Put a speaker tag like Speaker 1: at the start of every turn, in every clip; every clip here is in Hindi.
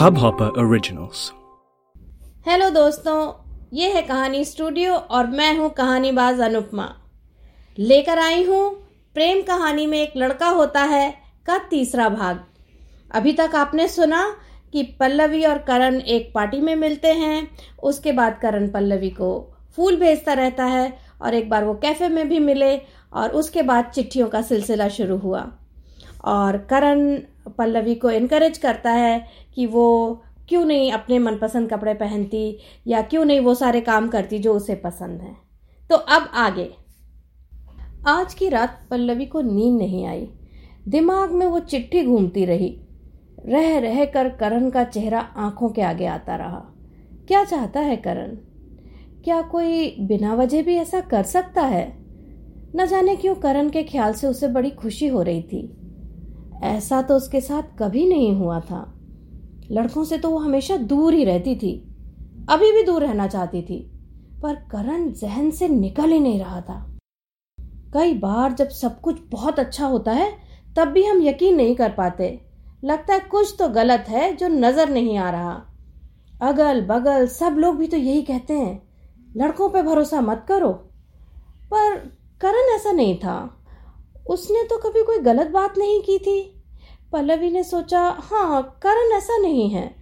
Speaker 1: Hubhopper Originals.
Speaker 2: हेलो दोस्तों। ये है कहानी स्टूडियो और मैं हूँ कहानीबाज अनुपमा। लेकर आई हूँ प्रेम कहानी में एक लड़का होता है का तीसरा भाग। अभी तक आपने सुना कि पल्लवी और करण एक पार्टी में मिलते हैं, उसके बाद करण पल्लवी को फूल भेजता रहता है और एक बार वो कैफ़े में भी मिले और उसके बाद चिट्ठियों का सिलसिला शुरू हुआ। और करण पल्लवी को इनक्रेज करता है कि वो क्यों नहीं अपने मनपसंद कपड़े पहनती या क्यों नहीं वो सारे काम करती जो उसे पसंद है। तो अब आगे। आज की रात पल्लवी को नींद नहीं आई। दिमाग में वो चिट्ठी घूमती रही। रह रह कर करण का चेहरा आँखों के आगे आता रहा। क्या चाहता है करण? क्या कोई बिना वजह भी ऐसा कर सकता है? न जाने क्यों करण के ख्याल से उसे बड़ी खुशी हो रही थी। ऐसा तो उसके साथ कभी नहीं हुआ था। लड़कों से तो वो हमेशा दूर ही रहती थी। अभी भी दूर रहना चाहती थी, पर करण जहन से निकल ही नहीं रहा था। कई बार जब सब कुछ बहुत अच्छा होता है, तब भी हम यकीन नहीं कर पाते। लगता है कुछ तो गलत है जो नज़र नहीं आ रहा। अगल बगल सब लोग भी तो यही कहते हैं, लड़कों पे भरोसा मत करो। पर करण ऐसा नहीं था। उसने तो कभी कोई गलत बात नहीं की थी। पल्लवी ने सोचा हाँ करण ऐसा नहीं है।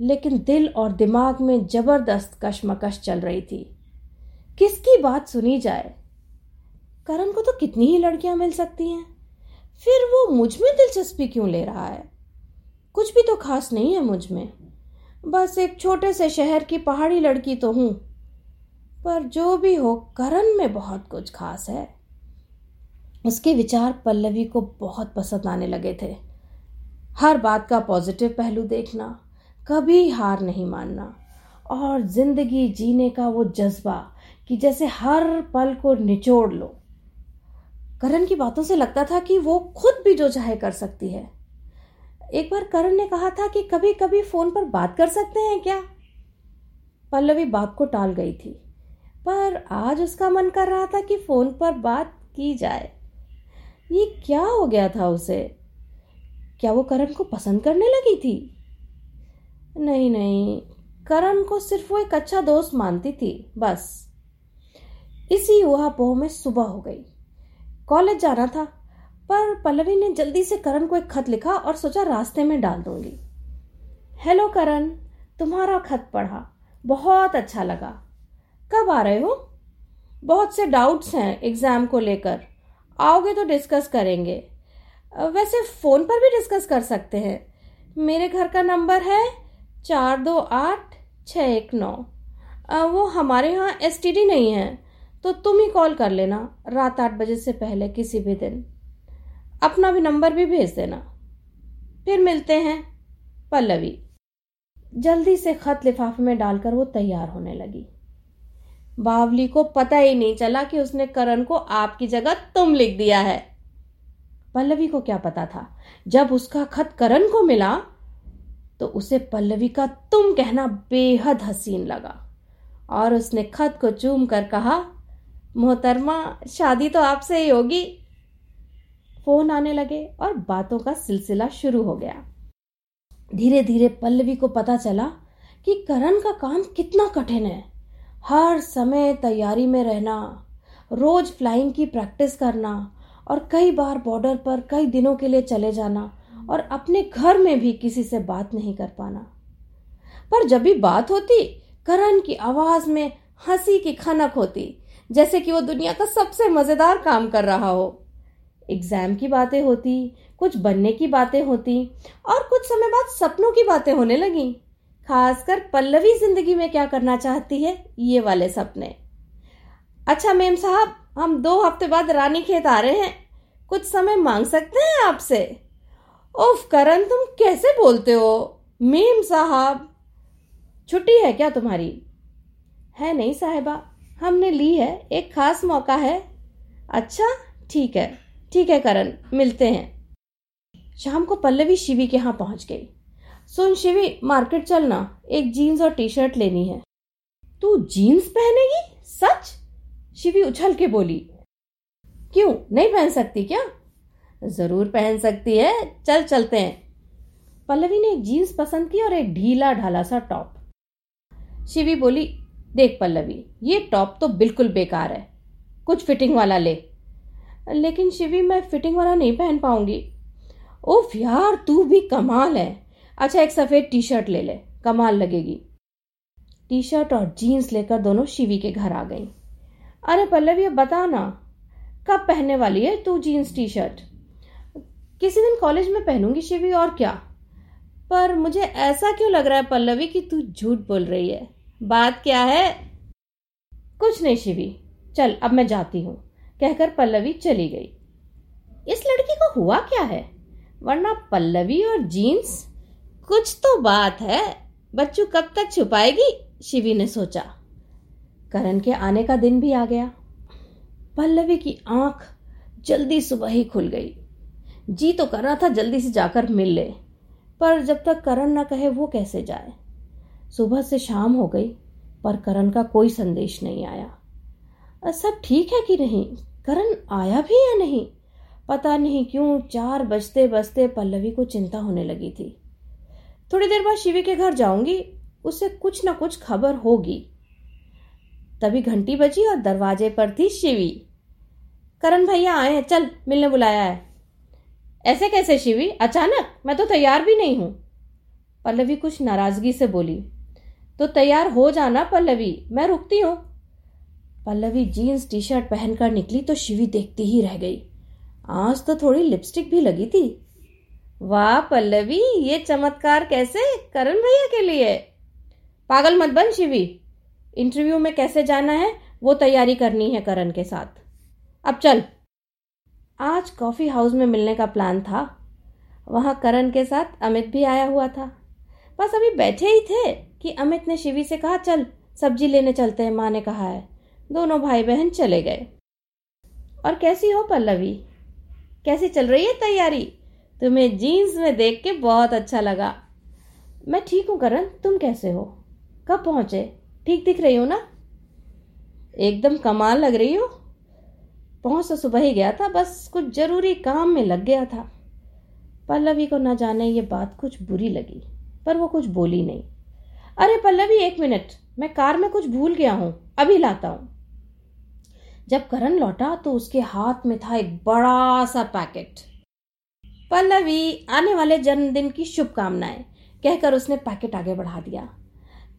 Speaker 2: लेकिन दिल और दिमाग में ज़बरदस्त कशमकश चल रही थी। किसकी बात सुनी जाए? करण को तो कितनी ही लड़कियाँ मिल सकती हैं। फिर वो मुझमें दिलचस्पी क्यों ले रहा है? कुछ भी तो खास नहीं है मुझमें। बस एक छोटे से शहर की पहाड़ी लड़की तो हूँ। पर जो भी हो, करण में बहुत कुछ खास है। उसके विचार पल्लवी को बहुत पसंद आने लगे थे। हर बात का पॉजिटिव पहलू देखना, कभी हार नहीं मानना, और ज़िंदगी जीने का वो जज्बा कि जैसे हर पल को निचोड़ लो। करण की बातों से लगता था कि वो खुद भी जो चाहे कर सकती है। एक बार करण ने कहा था कि कभी कभी फ़ोन पर बात कर सकते हैं क्या? पल्लवी बात को टाल गई थी, पर आज उसका मन कर रहा था कि फ़ोन पर बात की जाए। ये क्या हो गया था उसे? क्या वो करण को पसंद करने लगी थी? नहीं नहीं, करण को सिर्फ़ वो एक अच्छा दोस्त मानती थी, बस। इसी हुआ पोह में सुबह हो गई। कॉलेज जाना था, पर पल्लवी ने जल्दी से करण को एक खत लिखा और सोचा रास्ते में डाल दूँगी। हेलो करण, तुम्हारा खत पढ़ा, बहुत अच्छा लगा। कब आ रहे हो? बहुत से डाउट्स हैं एग्ज़ाम को लेकर। आओगे तो डिस्कस करेंगे। वैसे फ़ोन पर भी डिस्कस कर सकते हैं। मेरे घर का नंबर है चार दो आठ छ एक नौ। वो हमारे यहाँ एसटीडी नहीं है तो तुम ही कॉल कर लेना रात आठ बजे से पहले किसी भी दिन। अपना भी नंबर भी भेज देना। फिर मिलते हैं पल्लवी। जल्दी से खत लिफाफे में डालकर वो तैयार होने लगी। बावली को पता ही नहीं चला कि उसने करण को आपकी जगह तुम लिख दिया है। पल्लवी को क्या पता था? जब उसका खत करण को मिला तो उसे पल्लवी का तुम कहना बेहद हसीन लगा। और उसने खत को चूम कर कहा, मोहतरमा, शादी तो आपसे ही होगी। फ़ोन आने लगे और बातों का सिलसिला शुरू हो गया। धीरे धीरे पल्लवी को पता चला कि करण का काम कितना कठिन है। हर समय तैयारी में रहना, रोज फ्लाइंग की प्रैक्टिस करना और कई बार बॉर्डर पर कई दिनों के लिए चले जाना और अपने घर में भी किसी से बात नहीं कर पाना। पर जब भी बात होती, करण की आवाज़ में हँसी की खनक होती, जैसे कि वो दुनिया का सबसे मज़ेदार काम कर रहा हो। एग्ज़ाम की बातें होती, कुछ बनने की बातें होती और कुछ समय बाद सपनों की बातें होने लगी। खासकर पल्लवी ज़िंदगी में क्या करना चाहती है, ये वाले सपने। अच्छा मेम साहब, हम दो हफ़्ते बाद रानी खेत आ रहे हैं। कुछ समय मांग सकते हैं आपसे? उफ, करण, तुम कैसे बोलते हो? मेम साहब, छुट्टी है क्या तुम्हारी? है नहीं साहिबा, हमने ली है, एक खास मौका है। अच्छा ठीक है ठीक है करण, मिलते हैं। शाम को पल्लवी शिवी के यहाँ पहुँच गई। सुन शिवी, मार्केट चलना। एक जीन्स और टी शर्ट लेनी है। तू जीन्स पहनेगी? सच? शिवी उछल के बोली। क्यों? नहीं पहन सकती क्या? ज़रूर पहन सकती है। चल, चलते हैं। पल्लवी ने एक जीन्स पसंद की और एक ढीला ढाला सा टॉप। शिवी बोली, देख पल्लवी, ये टॉप तो बिल्कुल बेकार है। कुछ फिटिंग वाला ले। लेकिन शिवी, मैं फिटिंग वाला नहीं पहन पाऊँगी। ओफ यार, तू भी कमाल है। अच्छा एक सफ़ेद टी शर्ट ले ले, कमाल लगेगी। टी शर्ट और जीन्स लेकर दोनों शिवी के घर आ गई। अरे पल्लवी, अब बता ना, कब पहनने वाली है तू जीन्स टी शर्ट किसी दिन कॉलेज में पहनूँगी शिवी, और क्या? पर मुझे ऐसा क्यों लग रहा है पल्लवी कि तू झूठ बोल रही है? बात क्या है? कुछ नहीं शिवी, चल, अब मैं जाती हूँ, कहकर पल्लवी चली गई। इस लड़की को हुआ क्या है? वरना पल्लवी और जीन्स कुछ तो बात है। बच्चू कब तक छुपाएगी? शिवी ने सोचा। करण के आने का दिन भी आ गया। पल्लवी की आँख जल्दी सुबह ही खुल गई। जी तो कर रहा था जल्दी से जाकर मिल ले, पर जब तक करण ना कहे वो कैसे जाए? सुबह से शाम हो गई, पर करण का कोई संदेश नहीं आया। सब ठीक है कि नहीं? करण आया भी या नहीं? पता नहीं क्यों चार बजते बजते पल्लवी को चिंता होने लगी थी। थोड़ी देर बाद शिवी के घर जाऊँगी उससे कुछ ना कुछ खबर होगी। तभी घंटी बजी और दरवाजे पर थी शिवी। करण भैया आए हैं, चल, मिलने बुलाया है। ऐसे कैसे शिवी? अचानक? मैं तो तैयार भी नहीं हूँ। पल्लवी कुछ नाराज़गी से बोली। तो तैयार हो जाना पल्लवी, मैं रुकती हूँ। पल्लवी जीन्स टी शर्ट पहनकर निकली तो शिवी देखती ही रह गई। आज तो थोड़ी लिपस्टिक भी लगी थी। वाह, पल्लवी, ये चमत्कार कैसे? करण भैया के लिए। पागल मत बन, शिवी। इंटरव्यू में कैसे जाना है, वो तैयारी करनी है करण के साथ। अब चल। आज कॉफ़ी हाउस में मिलने का प्लान था। वहाँ करण के साथ अमित भी आया हुआ था। बस अभी बैठे ही थे कि अमित ने शिवी से कहा, चल, सब्ज़ी लेने चलते हैं, माँ ने कहा है। दोनों भाई बहन चले गए। और कैसी हो, पल्लवी? कैसी चल रही है तैयारी? तुम्हें जीन्स में देख के बहुत अच्छा लगा। मैं ठीक हूँ करण, तुम कैसे हो? कब पहुँचे? ठीक दिख रही हो ना? एकदम कमाल लग रही हो। पहुँच तो सुबह ही गया था, बस कुछ ज़रूरी काम में लग गया था। पल्लवी को ना जाने ये बात कुछ बुरी लगी, पर वो कुछ बोली नहीं। अरे पल्लवी, एक मिनट, मैं कार में कुछ भूल गया हूँ, अभी लाता हूँ। जब करण लौटा तो उसके हाथ में था एक बड़ा सा पैकेट। पल्लवी आने वाले जन्मदिन की शुभकामनाएँ कहकर उसने पैकेट आगे बढ़ा दिया।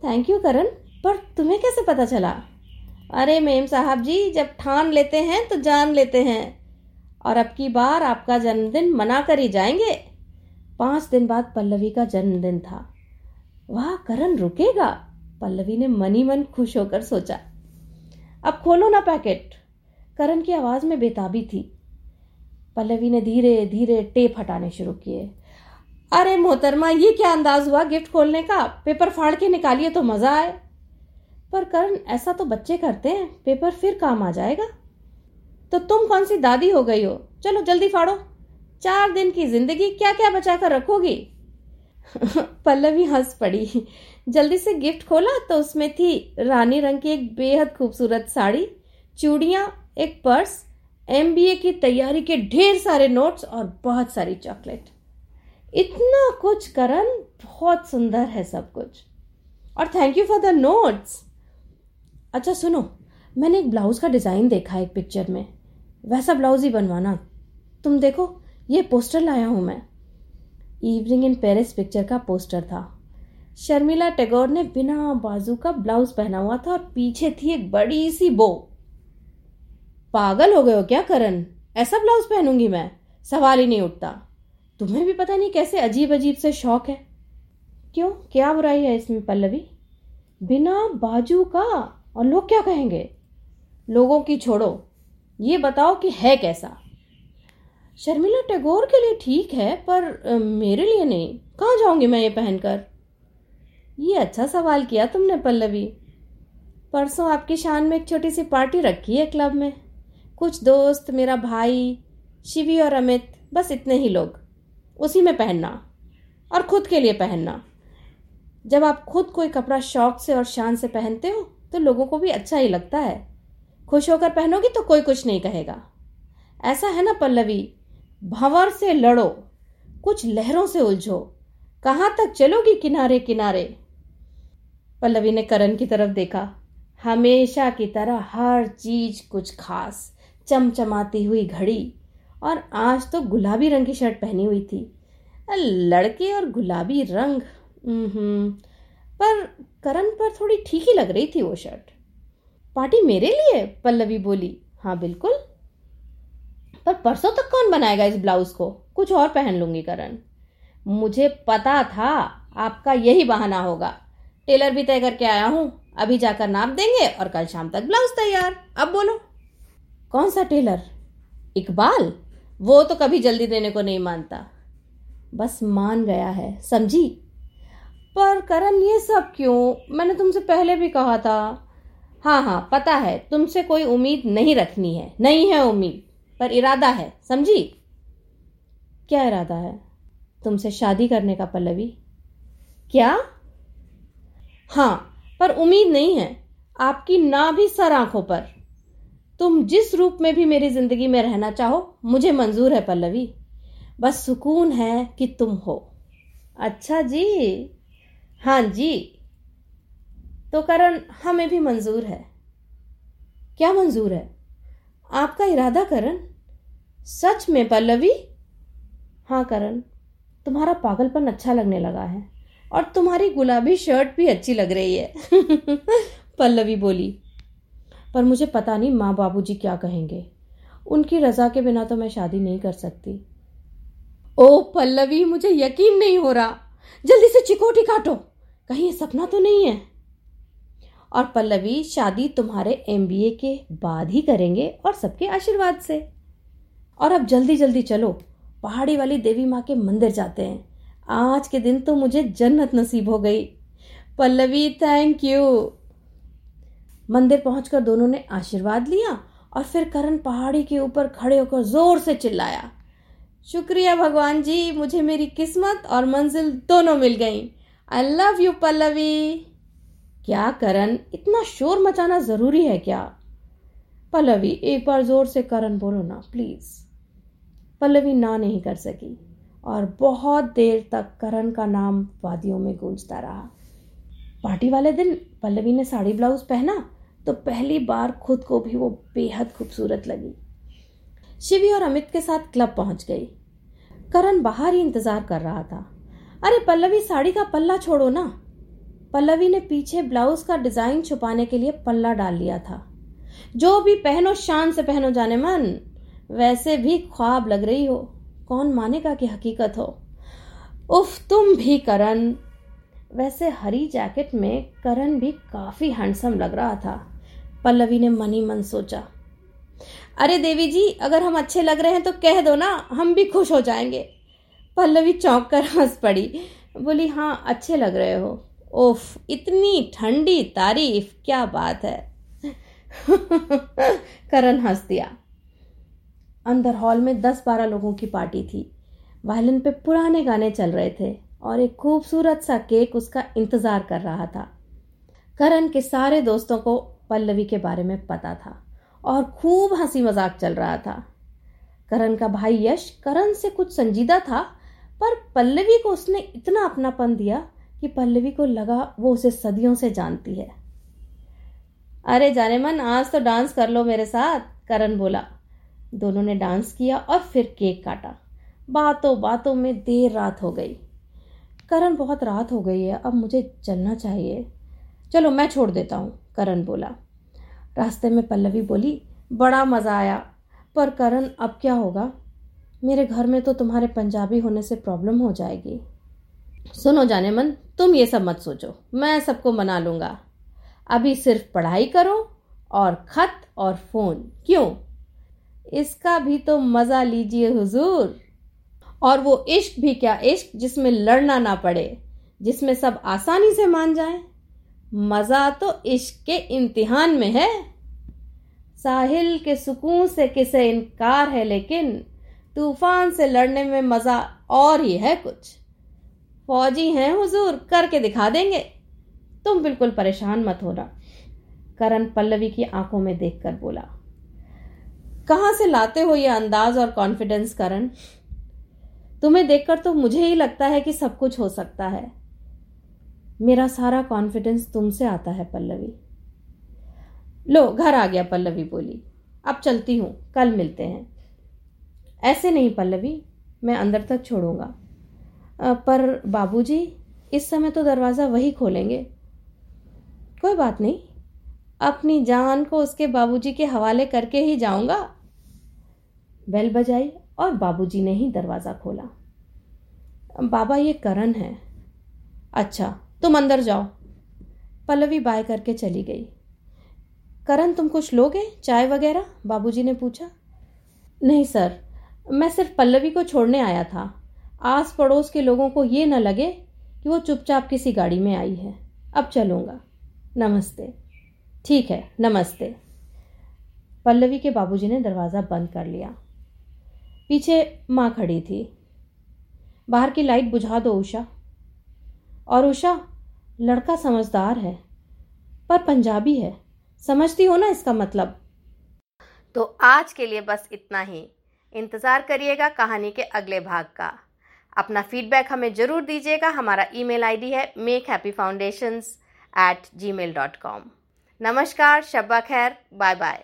Speaker 2: थैंक यू करण, पर तुम्हें कैसे पता चला? अरे मेम साहब जी, जब ठान लेते हैं तो जान लेते हैं। और अब की बार आपका जन्मदिन मना कर ही जाएँगे? पाँच दिन बाद पल्लवी का जन्मदिन था। वाह, करण रुकेगा? पल्लवी ने मनी मन खुश होकर सोचा। अब खोलो ना पैकेट। करण की आवाज़ में बेताबी थी। पल्लवी ने धीरे धीरे टेप हटाने शुरू किए। अरे मोहतरमा, ये क्या अंदाज हुआ गिफ्ट खोलने का? पेपर फाड़ के निकालिए तो मज़ा आए। पर करण, ऐसा तो बच्चे करते हैं। पेपर फिर काम आ जाएगा। तो तुम कौन सी दादी हो गई हो? चलो जल्दी फाड़ो। चार दिन की ज़िंदगी क्या क्या बचा कर रखोगी? पल्लवी हंस पड़ी। जल्दी से गिफ्ट खोला तो उसमें थी रानी रंग की एक बेहद खूबसूरत साड़ी, चूड़ियाँ, एक पर्स एमबीए की तैयारी के ढेर सारे नोट्स और बहुत सारी चॉकलेट इतना कुछ करण बहुत सुंदर है सब कुछ. और thank you for the notes अच्छा सुनो, मैंने एक ब्लाउज का डिज़ाइन देखा एक पिक्चर में. वैसा ब्लाउज ही बनवाना. तुम देखो, ये पोस्टर लाया हूँ मैं. इवनिंग इन पेरिस पिक्चर का पोस्टर था. शर्मिला टैगोर ने बिना बाजू का ब्लाउज पहना हुआ था और पीछे थी एक बड़ी सी बो पागल हो गए हो क्या करण? ऐसा ब्लाउज पहनूँगी मैं। सवाल ही नहीं उठता। तुम्हें भी पता नहीं कैसे अजीब अजीब से शौक है। क्यों? क्या बुराई है इसमें पल्लवी? बिना बाजू का? और लोग क्या कहेंगे? लोगों की छोड़ो। ये बताओ कि है कैसा? शर्मिला टैगोर के लिए ठीक है, पर मेरे लिए नहीं। कहाँ जाऊँगी मैं ये पहनकर? ये अच्छा सवाल किया तुमने पल्लवी। परसों आपकी शान में एक छोटी सी पार्टी रखी है क्लब में। कुछ दोस्त, मेरा भाई, शिवी और अमित, बस इतने ही लोग। उसी में पहनना और खुद के लिए पहनना। जब आप खुद कोई कपड़ा शौक से और शान से पहनते हो तो लोगों को भी अच्छा ही लगता है। खुश होकर पहनोगी तो कोई कुछ नहीं कहेगा। ऐसा है ना पल्लवी, भंवर से लड़ो, कुछ लहरों से उलझो, कहाँ तक चलोगी किनारे किनारे? पल्लवी ने करण की तरफ़ देखा। हमेशा की तरह हर चीज़ कुछ खास। चमचमाती हुई घड़ी और आज तो गुलाबी रंग की शर्ट पहनी हुई थी। लड़के और गुलाबी रंग पर करण पर थोड़ी ठीक ही लग रही थी वो शर्ट। पार्टी मेरे लिए? पल्लवी बोली। हाँ बिल्कुल। पर परसों तक कौन बनाएगा इस ब्लाउज को? कुछ और पहन लूँगी करण। मुझे पता था आपका यही बहाना होगा। टेलर भी तय करके आया हूँ। अभी जाकर नाप देंगे और कल शाम तक ब्लाउज तैयार। अब बोलो। कौन सा टेलर? इकबाल? वो तो कभी जल्दी देने को नहीं मानता। बस मान गया है। समझी? पर करण, ये सब क्यों? मैंने तुमसे पहले भी कहा था। हाँ हाँ पता है, तुमसे कोई उम्मीद नहीं रखनी है। नहीं है उम्मीद, पर इरादा है। समझी? क्या इरादा है? तुमसे शादी करने का पल्लवी? क्या? हाँ पर उम्मीद नहीं है। आपकी ना भी सर आँखों पर। तुम जिस रूप में भी मेरी ज़िंदगी में रहना चाहो, मुझे मंजूर है, पल्लवी। बस सुकून है कि तुम हो। अच्छा जी। हाँ जी। तो करण, हमें भी मंजूर है। क्या मंजूर है? आपका इरादा करण? सच में, पल्लवी? हाँ करण, तुम्हारा पागलपन अच्छा लगने लगा है, और तुम्हारी गुलाबी शर्ट भी अच्छी लग रही है। पल्लवी बोली। पर मुझे पता नहीं माँ बाबूजी क्या कहेंगे। उनकी रजा के बिना तो मैं शादी नहीं कर सकती। ओ पल्लवी, मुझे यकीन नहीं हो रहा। जल्दी से चिकोटी काटो। कहीं ये सपना तो नहीं है। और पल्लवी, शादी तुम्हारे एमबीए के बाद ही करेंगे और सबके आशीर्वाद से। और अब जल्दी जल्दी चलो। पहाड़ी वाली देवी माँ के मंदिर जाते हैं। आज के दिन तो मुझे जन्नत नसीब हो गई। पल्लवी थैंक यू मंदिर पहुंचकर दोनों ने आशीर्वाद लिया और फिर करण पहाड़ी के ऊपर खड़े होकर ज़ोर से चिल्लाया, शुक्रिया भगवान जी, मुझे मेरी किस्मत और मंजिल दोनों मिल गई। I love you Pallavi. क्या करण, इतना शोर मचाना ज़रूरी है क्या? पल्लवी एक बार ज़ोर से करण बोलो ना प्लीज़ पल्लवी ना नहीं कर सकी और बहुत देर तक करण का नाम वादियों में गूंजता रहा। पार्टी वाले दिन पल्लवी ने साड़ी ब्लाउज पहना तो पहली बार खुद को भी वो बेहद खूबसूरत लगी। शिवी और अमित के साथ क्लब पहुँच गई। करण बाहर ही इंतज़ार कर रहा था। अरे पल्लवी, साड़ी का पल्ला छोड़ो ना। पल्लवी ने पीछे ब्लाउज का डिज़ाइन छुपाने के लिए पल्ला डाल लिया था। जो भी पहनो, शान से पहनो जाने मन। वैसे भी ख्वाब लग रही हो। कौन मानेगा कि हकीकत हो? उफ, तुम भी करण। वैसे हरी जैकेट में करण भी काफ़ी हैंडसम लग रहा था। पल्लवी ने मनी मन सोचा। अरे देवी जी, अगर हम अच्छे लग रहे हैं तो कह दो ना, हम भी खुश हो जाएँगे। पल्लवी चौंक कर हंस पड़ी। बोली हाँ अच्छे लग रहे हो। ओफ, इतनी ठंडी तारीफ़, क्या बात है। करण हंस दिया। अंदर हॉल में दस बारह लोगों की पार्टी थी। वायलिन पे पुराने गाने चल रहे थे। और एक खूबसूरत सा केक उसका इंतज़ार कर रहा था। करण के सारे दोस्तों को पल्लवी के बारे में पता था और खूब हँसी मज़ाक चल रहा था। करण का भाई यश करण से कुछ संजीदा था, पर पल्लवी को उसने इतना अपनापन दिया कि पल्लवी को लगा वो उसे सदियों से जानती है। अरे जाने मन आज तो डांस कर लो मेरे साथ, करण बोला। दोनों ने डांस किया और फिर केक काटा। बातों बातों में देर रात हो गई। करण, बहुत रात हो गई है, अब मुझे चलना चाहिए। चलो, मैं छोड़ देता हूँ, करण बोला। रास्ते में पल्लवी बोली, बड़ा मज़ा आया, पर करण, अब क्या होगा? मेरे घर में तो तुम्हारे पंजाबी होने से प्रॉब्लम हो जाएगी। सुनो जाने मन तुम ये सब मत सोचो, मैं सबको मना लूँगा। अभी सिर्फ़ पढ़ाई करो, और खत, और फ़ोन, क्यों? इसका भी तो मज़ा लीजिए, हुजूर। और वो इश्क भी क्या इश्क जिसमें लड़ना ना पड़े, जिसमें सब आसानी से मान जाए? मज़ा तो इश्क के इम्तिहान में है। साहिल के सुकून से किसे इनकार है लेकिन तूफ़ान से लड़ने में मज़ा और ही है कुछ। फौजी हैं हुजूर, करके दिखा देंगे। तुम बिल्कुल परेशान मत होना, करण पल्लवी की आँखों में देखकर बोला। कहाँ से लाते हो ये अंदाज और कॉन्फिडेंस करण? तुम्हें देखकर तो मुझे ही लगता है कि सब कुछ हो सकता है। मेरा सारा कॉन्फिडेंस तुमसे आता है, पल्लवी। लो, घर आ गया, पल्लवी बोली। अब चलती हूँ, कल मिलते हैं। ऐसे नहीं, पल्लवी, मैं अंदर तक छोड़ूँगा। पर बाबूजी, इस समय तो दरवाज़ा वही खोलेंगे। कोई बात नहीं। अपनी जान को उसके बाबूजी के हवाले करके ही जाऊँगा। बेल बजाई। और बाबूजी ने ही दरवाज़ा खोला। बाबा, ये करण है। अच्छा तुम अंदर जाओ। पल्लवी बाय करके चली गई। करण, तुम कुछ लोगे? चाय वगैरह? बाबूजी ने पूछा। नहीं सर, मैं सिर्फ़ पल्लवी को छोड़ने आया था। आस पड़ोस के लोगों को ये न लगे कि वो चुपचाप किसी गाड़ी में आई है। अब चलूँगा। नमस्ते। ठीक है, नमस्ते। पल्लवी के बाबूजी ने दरवाज़ा बंद कर लिया। पीछे माँ खड़ी थी। बाहर की लाइट बुझा दो उषा। और उषा, लड़का समझदार है, पर पंजाबी है। समझती हो ना इसका मतलब? तो आज के लिए बस इतना ही। इंतज़ार करिएगा कहानी के अगले भाग का। अपना फीडबैक हमें ज़रूर दीजिएगा। हमारा ईमेल आईडी है Make Happy Foundation at Gmail dot com नमस्कार, शब्बा खैर बाय बाय